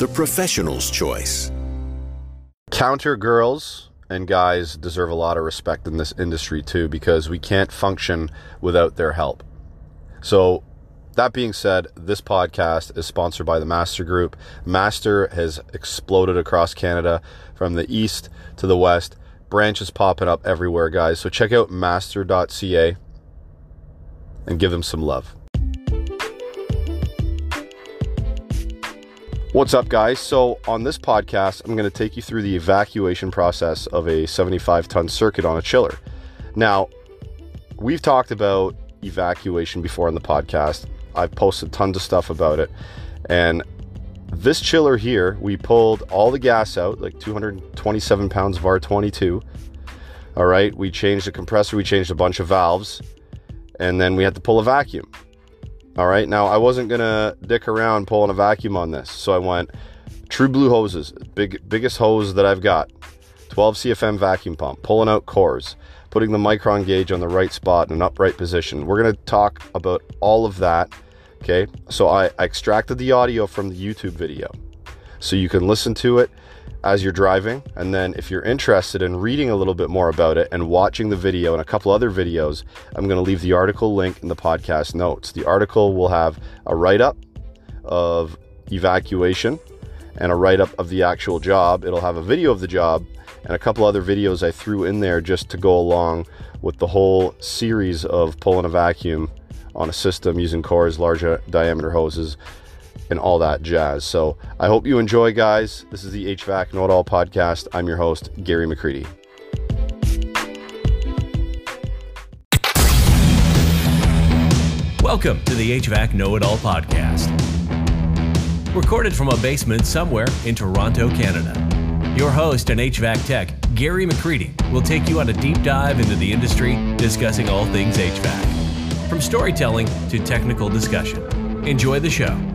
the professional's choice. Counter girls and guys deserve a lot of respect in this industry too because we can't function without their help. So, that being said, this podcast is sponsored by the Master Group. Master has exploded across Canada from the east to the west. Branches popping up everywhere, guys. So check out master.ca and give them some love. What's up, guys? So, on this podcast, I'm going to take you through the evacuation process of a 75 ton circuit on a chiller. Now, we've talked about evacuation before on the podcast. I've posted tons of stuff about it. And this chiller here, we pulled all the gas out, like 227 pounds of R22. All right, we changed the compressor, we changed a bunch of valves, and then we had to pull a vacuum. All right, now I wasn't gonna dick around pulling a vacuum on this, so I went TruBlu hoses, big biggest hose that I've got, 12 CFM vacuum pump, pulling out cores, putting the micron gauge on the right spot in an upright position. We're gonna talk about all of that. Okay, so I, I extracted the audio from the YouTube video, so you can listen to it as you're driving. And then, if you're interested in reading a little bit more about it and watching the video and a couple other videos, I'm going to leave the article link in the podcast notes. The article will have a write up of evacuation and a write up of the actual job. It'll have a video of the job and a couple other videos I threw in there just to go along with the whole series of pulling a vacuum on a system using cores, larger diameter hoses, and all that jazz. So I hope you enjoy, guys. This is the HVAC Know It All podcast. I'm your host, Gary McCreadie. Welcome to the HVAC Know It All podcast. Recorded from a basement somewhere in Toronto, Canada. Your host and HVAC tech, Gary McCreadie, will take you on a deep dive into the industry, discussing all things HVAC. From storytelling to technical discussion. Enjoy the show.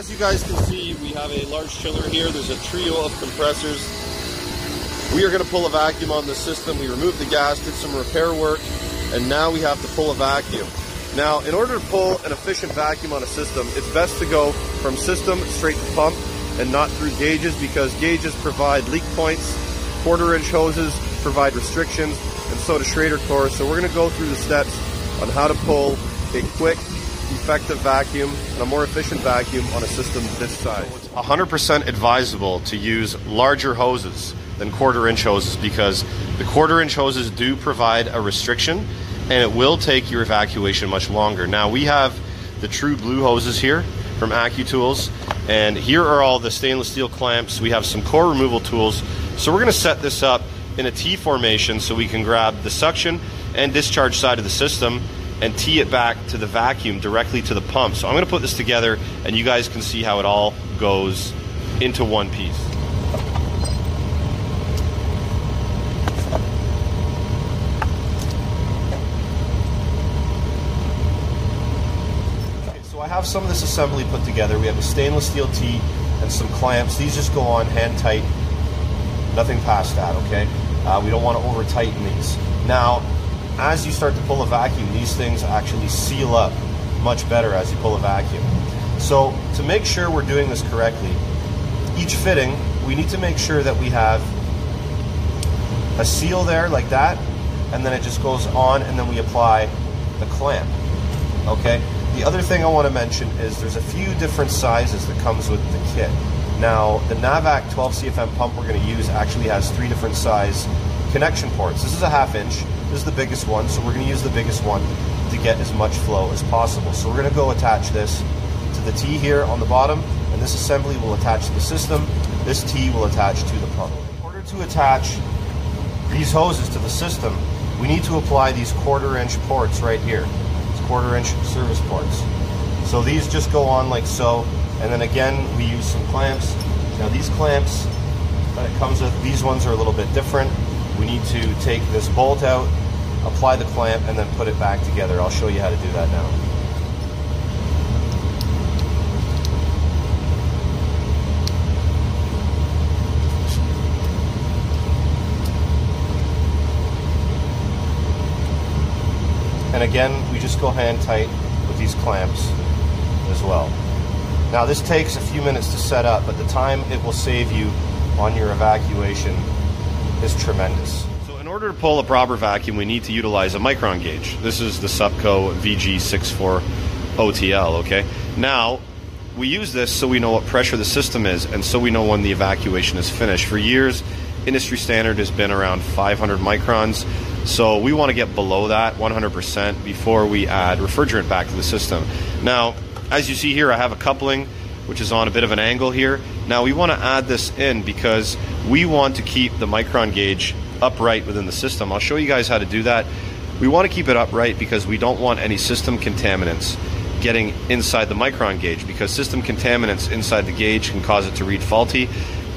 As you guys can see, we have a large chiller here. There's a trio of compressors. We are going to pull a vacuum on the system. We removed the gas, did some repair work, and now we have to pull a vacuum. Now, in order to pull an efficient vacuum on a system, it's best to go from system straight to pump and not through gauges because gauges provide leak points, quarter inch hoses provide restrictions, and so does Schrader cores. So we're going to go through the steps on how to pull a quick, effective vacuum and a more efficient vacuum on a system this size. So it's 100% advisable to use larger hoses than quarter inch hoses because the quarter inch hoses do provide a restriction and it will take your evacuation much longer. Now we have the TruBlu hoses here from AccuTools and here are all the stainless steel clamps. We have some core removal tools. So we're going to set this up in a T formation so we can grab the suction and discharge side of the system and tee it back to the vacuum directly to the pump. So I'm going to put this together and you guys can see how it all goes into one piece. Okay, so I have some of this assembly put together. We have a stainless steel tee and some clamps. These just go on hand tight, nothing past that, okay? Uh, we don't want to over tighten these. Now, as you start to pull a vacuum, these things actually seal up much better as you pull a vacuum. So to make sure we're doing this correctly, each fitting, we need to make sure that we have a seal there like that, and then it just goes on and then we apply the clamp, okay? The other thing I want to mention is there's a few different sizes that comes with the kit. Now, the Navac 12 CFM pump we're going to use actually has three different size connection ports. This is a half inch, is the biggest one, so we're going to use the biggest one to get as much flow as possible. So we're going to go attach this to the T here on the bottom, and this assembly will attach to the system. This T will attach to the pump. In order to attach these hoses to the system, we need to apply these quarter inch ports right here. It's quarter inch service ports. So these just go on like so, and then again we use some clamps. Now these clamps that it comes with, these ones are a little bit different. We need to take this bolt out, apply the clamp, and then put it back together. I'll show you how to do that now. And again, we just go hand tight with these clamps as well. Now this takes a few minutes to set up, but the time it will save you on your evacuation is tremendous. Order to pull a proper vacuum, we need to utilize a micron gauge. This is the Supco VG64 OTL, okay? Now, we use this so we know what pressure the system is and so we know when the evacuation is finished. For years, industry standard has been around 500 microns. So we want to get below that 100% before we add refrigerant back to the system. Now, as you see here, I have a coupling which is on a bit of an angle here. Now we want to add this in because we want to keep the micron gauge upright within the system. I'll show you guys how to do that. We want to keep it upright because we don't want any system contaminants getting inside the micron gauge because system contaminants inside the gauge can cause it to read faulty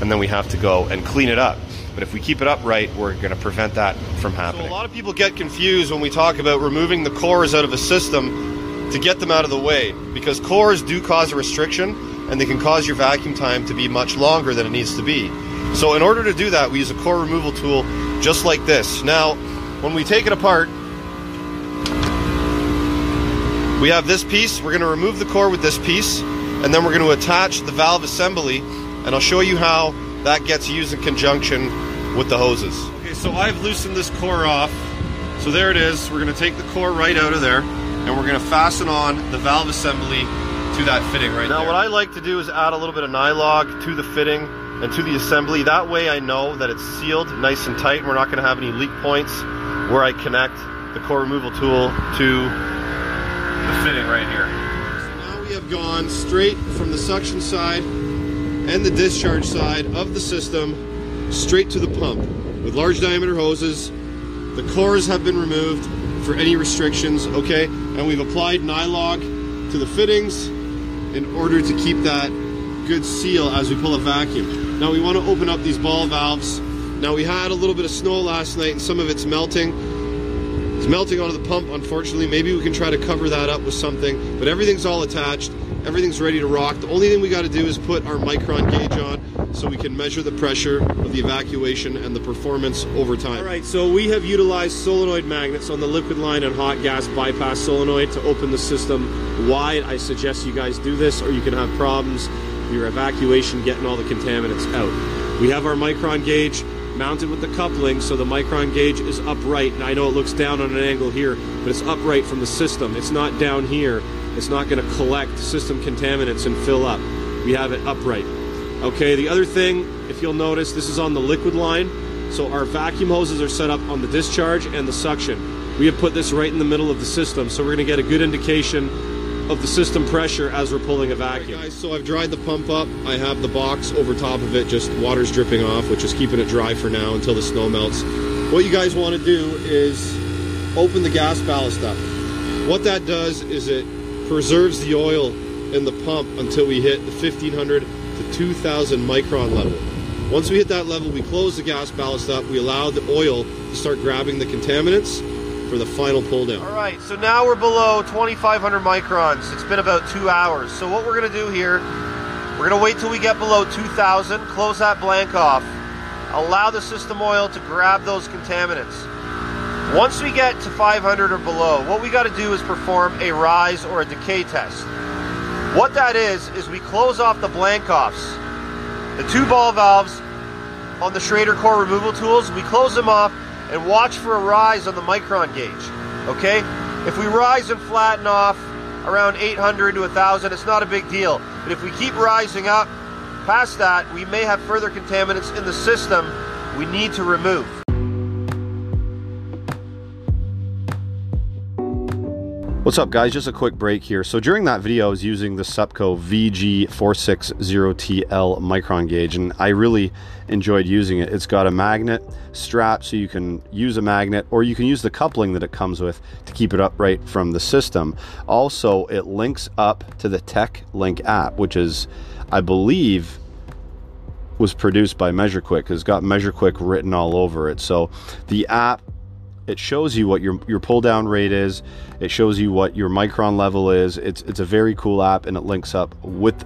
and then we have to go and clean it up. But if we keep it upright, we're going to prevent that from happening. So a lot of people get confused when we talk about removing the cores out of a system to get them out of the way because cores do cause a restriction and they can cause your vacuum time to be much longer than it needs to be. So in order to do that, we use a core removal tool just like this. Now, when we take it apart, we have this piece. We're going to remove the core with this piece, and then we're going to attach the valve assembly, and I'll show you how that gets used in conjunction with the hoses. Okay, so I've loosened this core off. So there it is. We're going to take the core right out of there and we're going to fasten on the valve assembly to that fitting right now, there. Now what I like to do is add a little bit of nylog to the fitting and to the assembly. That way I know that it's sealed nice and tight and we're not going to have any leak points where I connect the core removal tool to the fitting right here. So now we have gone straight from the suction side and the discharge side of the system straight to the pump with large diameter hoses. The cores have been removed for any restrictions, okay? And we've applied nylog to the fittings in order to keep that good seal as we pull a vacuum. Now we want to open up these ball valves. Now we had a little bit of snow last night and some of it's melting. It's melting onto the pump, unfortunately. Maybe we can try to cover that up with something, but everything's all attached. Everything's ready to rock. The only thing we got to do is put our micron gauge on so we can measure the pressure of the evacuation and the performance over time. All right, so we have utilized solenoid magnets on the liquid line and hot gas bypass solenoid to open the system wide. I suggest you guys do this or you can have problems your evacuation getting all the contaminants out. We have our micron gauge mounted with the coupling so the micron gauge is upright. And I know it looks down on an angle here, but it's upright from the system. It's not down here it's not going to collect system contaminants and fill up. We have it upright. Okay, the other thing, if you'll notice, this is on the liquid line. So our vacuum hoses are set up on the discharge and the suction. We have put this right in the middle of the system, so we're going to get a good indication of the system pressure as we're pulling a vacuum. Right, guys, so I've dried the pump up. I have the box over top of it, just water's dripping off, which is keeping it dry for now until the snow melts. What you guys want to do is open the gas ballast up. What that does is it preserves the oil in the pump until we hit the 1500 to 2000 micron level. Once we hit that level, we close the gas ballast up. We allow the oil to start grabbing the contaminants for the final pull down. All right, so now we're below 2500 microns. It's been about two hours. So what we're gonna do here, we're gonna wait till we get below 2000, close that blank off, allow the system oil to grab those contaminants. Once we get to 500 or below, what we got to do is perform a rise or a decay test. What that is, is we close off the blank offs. The two ball valves on the Schrader core removal tools, we close them off and watch for a rise on the micron gauge. Okay? If we rise and flatten off around 800 to 1000, it's not a big deal. But if we keep rising up past that, we may have further contaminants in the system we need to remove. What's up guys, just a quick break here. So during that video I was using the Supco VG460TL micron gauge and I really enjoyed using it. It's got a magnet strap so you can use a magnet or you can use the coupling that it comes with to keep it upright from the system. Also it links up to the TechLink app which is I believe was produced by MeasureQuick. It's got MeasureQuick written all over it. So the app it shows you what your your pull down rate is. It shows you what your micron level is. It's it's a very cool app and it links up with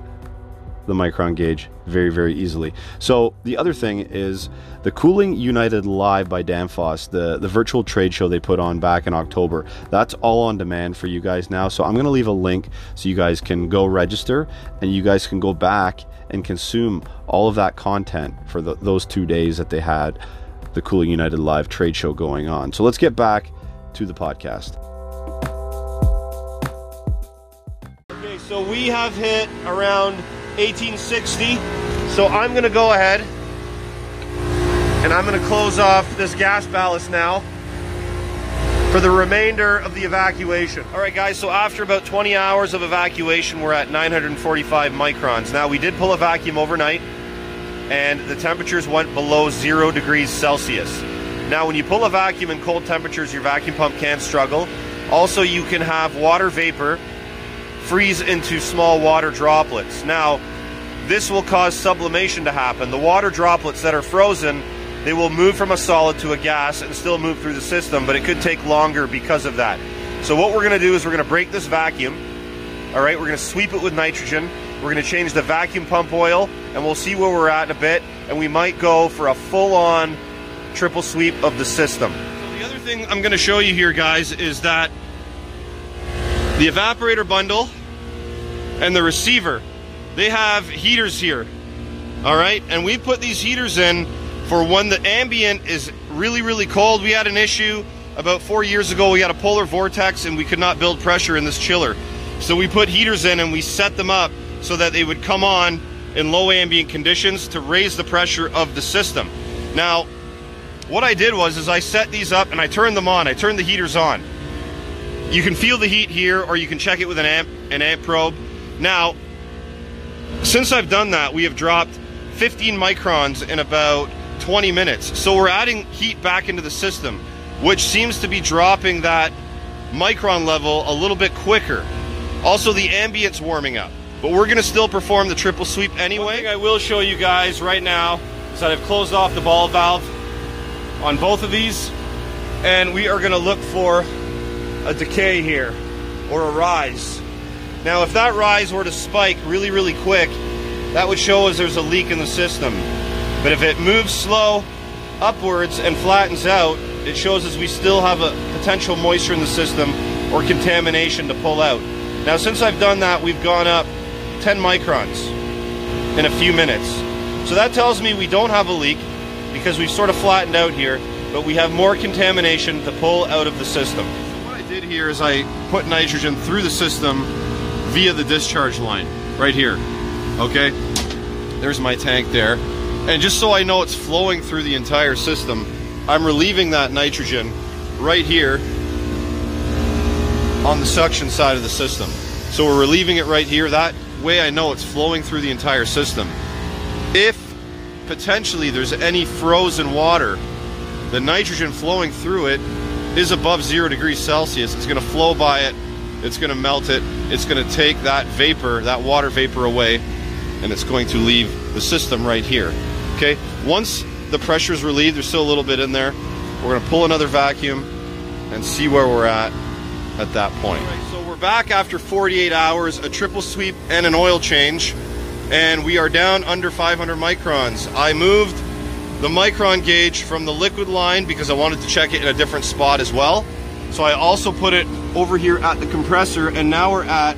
the micron gauge very very easily. So the other thing is the Cooling United Live by Danfoss, the the virtual trade show they put on back in October. That's all on demand for you guys now. So I'm going to leave a link so you guys can go register and you guys can go back and consume all of that content for the, those two days that they had the Cooling United Live trade show going on. So let's get back to the podcast. Okay, so we have hit around 1860. So I'm going to go ahead and I'm going to close off this gas ballast now for the remainder of the evacuation. All right, guys, so after about 20 hours of evacuation, we're at 945 microns. Now, we did pull a vacuum overnight and the temperatures went below zero degrees Celsius. Now, when you pull a vacuum in cold temperatures, your vacuum pump can struggle. Also, you can have water vapor freeze into small water droplets. Now, this will cause sublimation to happen. The water droplets that are frozen, they will move from a solid to a gas and still move through the system, but it could take longer because of that. So what we're to do is we're to break this vacuum. All right, we're to sweep it with nitrogen. We're going to change the vacuum pump oil and we'll see where we're at in a bit. And we might go for a full on triple sweep of the system. So the other thing I'm going to show you here, guys, is that the evaporator bundle and the receiver, they have heaters here. All right, and we put these heaters in for when the ambient is really, really cold. We had an issue about four years ago. We had a polar vortex and we could not build pressure in this chiller. So we put heaters in and we set them up so that they would come on in low ambient conditions to raise the pressure of the system. Now, what I did was is I set these up and I turned them on. I turned the heaters on. You can feel the heat here or you can check it with an amp an amp probe. Now, since I've done that, we have dropped 15 microns in about 20 minutes. So we're adding heat back into the system, which seems to be dropping that micron level a little bit quicker. Also, the ambient's warming up. But we're gonna still perform the triple sweep anyway. One thing I will show you guys right now is that I've closed off the ball valve on both of these and we are gonna look for a decay here or a rise. Now if that rise were to spike really, really quick, that would show us there's a leak in the system. But if it moves slow upwards and flattens out, it shows us we still have a potential moisture in the system or contamination to pull out. Now since I've done that, we've gone up 10 microns in a few minutes. So that tells me we don't have a leak because we've sort of flattened out here, but we have more contamination to pull out of the system. What I did here is I put nitrogen through the system via the discharge line right here. Okay? There's my tank there. And just so I know it's flowing through the entire system, I'm relieving that nitrogen right here on the suction side of the system. So we're relieving it right here. That way I know it's flowing through the entire system. If potentially there's any frozen water, the nitrogen flowing through it is above zero degrees Celsius. It's going to flow by it, it's going to melt it, it's going to take that vapor, that water vapor away, and it's going to leave the system right here. Okay, once the pressure is relieved, there's still a little bit in there. We're going to pull another vacuum and see where we're at at that point back after 48 hours, a triple sweep and an oil change, and we are down under 500 microns. I moved the micron gauge from the liquid line because I wanted to check it in a different spot as well. So I also put it over here at the compressor, and now we're at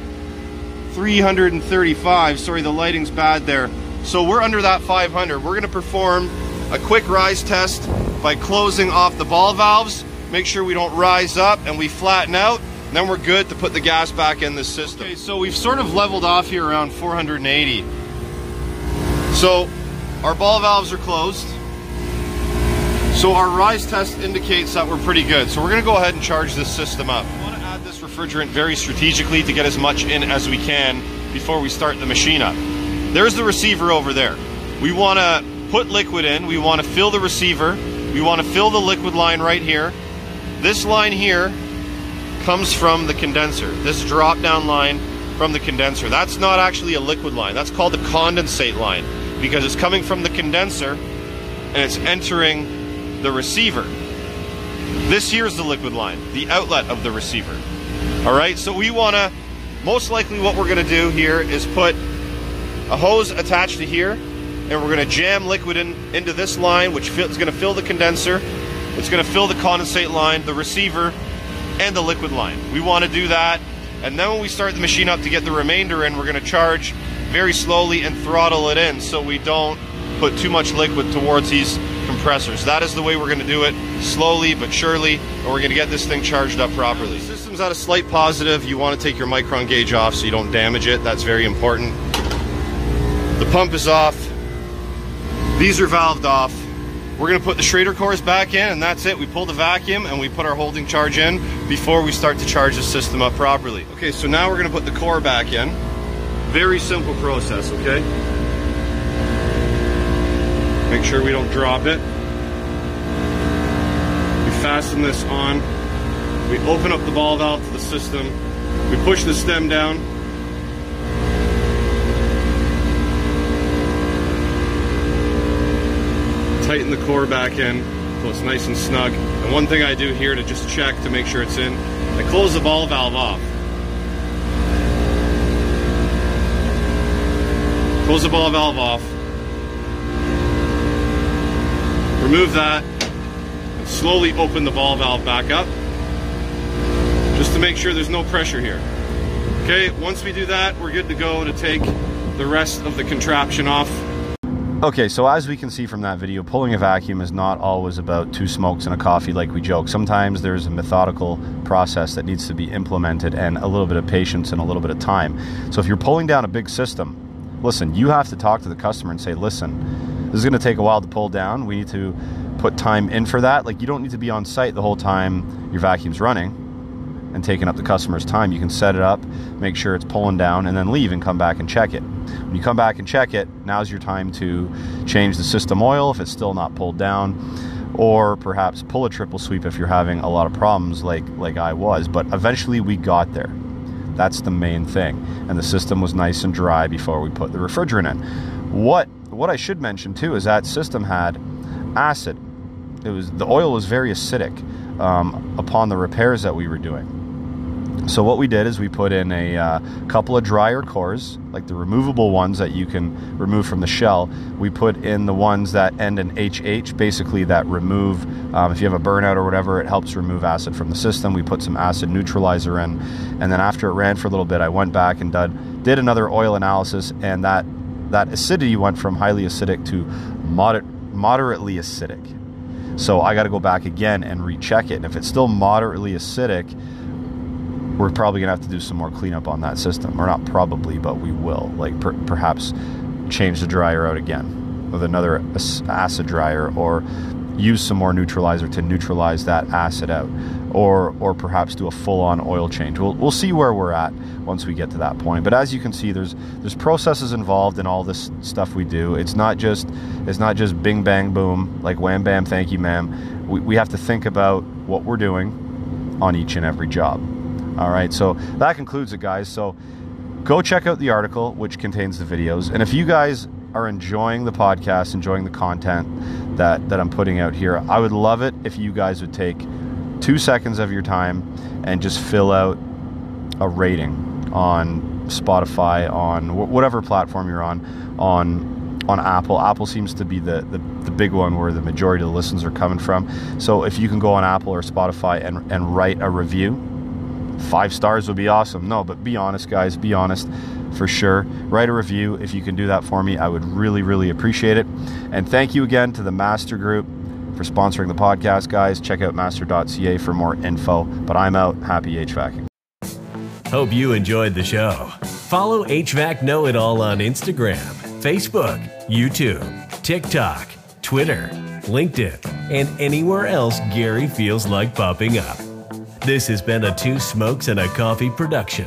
335. Sorry, the lighting's bad there. So we're under that 500. We're gonna perform a quick rise test by closing off the ball valves, make sure we don't rise up and we flatten out, then we're good to put the gas back in the system. Okay, so we've sort of leveled off here around 480. So our ball valves are closed. So our rise test indicates that we're pretty good. So we're gonna go ahead and charge this system up. I wanna add this refrigerant very strategically to get as much in as we can before we start the machine up. There's the receiver over there. We want to put liquid in, we want to fill the receiver, we want to fill the liquid line right here. This line here comes from the condenser. This drop down line from the condenser. That's not actually a liquid line. That's called the condensate line because it's coming from the condenser and it's entering the receiver. This here is the liquid line, the outlet of the receiver. All right, so we want to, most likely what we're to do here is put a hose attached to here and we're to jam liquid in, into this line, which is going to fill the condenser. It's to fill the condensate line, the receiver, and the liquid line. We want to do that. And then when we start the machine up to get the remainder in, we're going to charge very slowly and throttle it in so we don't put too much liquid towards these compressors. That is the way we're going to do it, slowly but surely, and we're going to get this thing charged up properly. The system's at a slight positive. You want to take your micron gauge off so you don't damage it. That's very important. The pump is off. These are valved off. We're to put the Schrader cores back in, and that's it. We pull the vacuum and we put our holding charge in before we start to charge the system up properly. Okay, so now we're to put the core back in. Very simple process, okay? Make sure we don't drop it. We fasten this on. We open up the ball valve to the system. We push the stem down. Tighten the core back in so it's nice and snug. And one thing I do here to just check to make sure it's in, I close the ball valve off. Close the ball valve off. Remove that and slowly open the ball valve back up just to make sure there's no pressure here. Okay, once we do that, we're good to go to take the rest of the contraption off. Okay, so as we can see from that video, pulling a vacuum is not always about two smokes and a coffee like we joke. Sometimes there's a methodical process that needs to be implemented and a little bit of patience and a little bit of time. So if you're pulling down a big system, listen, you have to talk to the customer and say, listen, this is going to take a while to pull down. We need to put time in for that. Like you don't need to be on site the whole time your vacuum's running and taking up the customer's time. You can set it up, make sure it's pulling down, and then leave and come back and check it. When you come back and check it, now's your time to change the system oil if it's still not pulled down, or perhaps pull a triple sweep if you're having a lot of problems like like I was. But eventually we got there. That's the main thing. And the system was nice and dry before we put the refrigerant in. What what I should mention too is that system had acid. It was the oil was very acidic um, upon the repairs that we were doing. So what we did is we put in a uh, couple of dryer cores, like the removable ones that you can remove from the shell. We put in the ones that end in HH, basically that remove, um, if you have a burnout or whatever, it helps remove acid from the system. We put some acid neutralizer in, and then after it ran for a little bit, I went back and did, did another oil analysis, and that that acidity went from highly acidic to moder- moderately acidic. So I got to go back again and recheck it. And if it's still moderately acidic, we're probably gonna have to do some more cleanup on that system, or not probably, but we will. Like per- perhaps change the dryer out again with another acid dryer, or use some more neutralizer to neutralize that acid out, or or perhaps do a full-on oil change. We'll we'll see where we're at once we get to that point. But as you can see, there's there's processes involved in all this stuff we do. It's not just it's not just bing bang boom like wham bam thank you ma'am. We we have to think about what we're doing on each and every job. All right, so that concludes it, guys. So go check out the article, which contains the videos. And if you guys are enjoying the podcast, enjoying the content that, that I'm putting out here, I would love it if you guys would take two seconds of your time and just fill out a rating on Spotify, on whatever platform you're on, on on Apple. Apple seems to be the, the, the, big one where the majority of the listens are coming from. So if you can go on Apple or Spotify and, and write a review, Five stars would be awesome. No, but be honest, guys. Be honest for sure. Write a review if you can do that for me. I would really, really appreciate it. And thank you again to the Master Group for sponsoring the podcast, guys. Check out master.ca for more info. But I'm out. Happy HVACing. Hope you enjoyed the show. Follow HVAC Know It All on Instagram, Facebook, YouTube, TikTok, Twitter, LinkedIn, and anywhere else Gary feels like popping up. This has been a Two Smokes and a Coffee production.